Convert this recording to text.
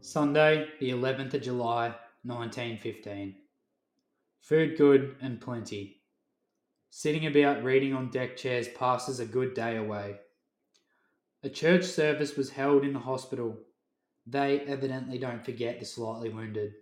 Sunday, the 11th of July, 1915. Food good and plenty. Sitting about reading on deck chairs passes a good day away. A church service was held in the hospital. They evidently don't forget the slightly wounded.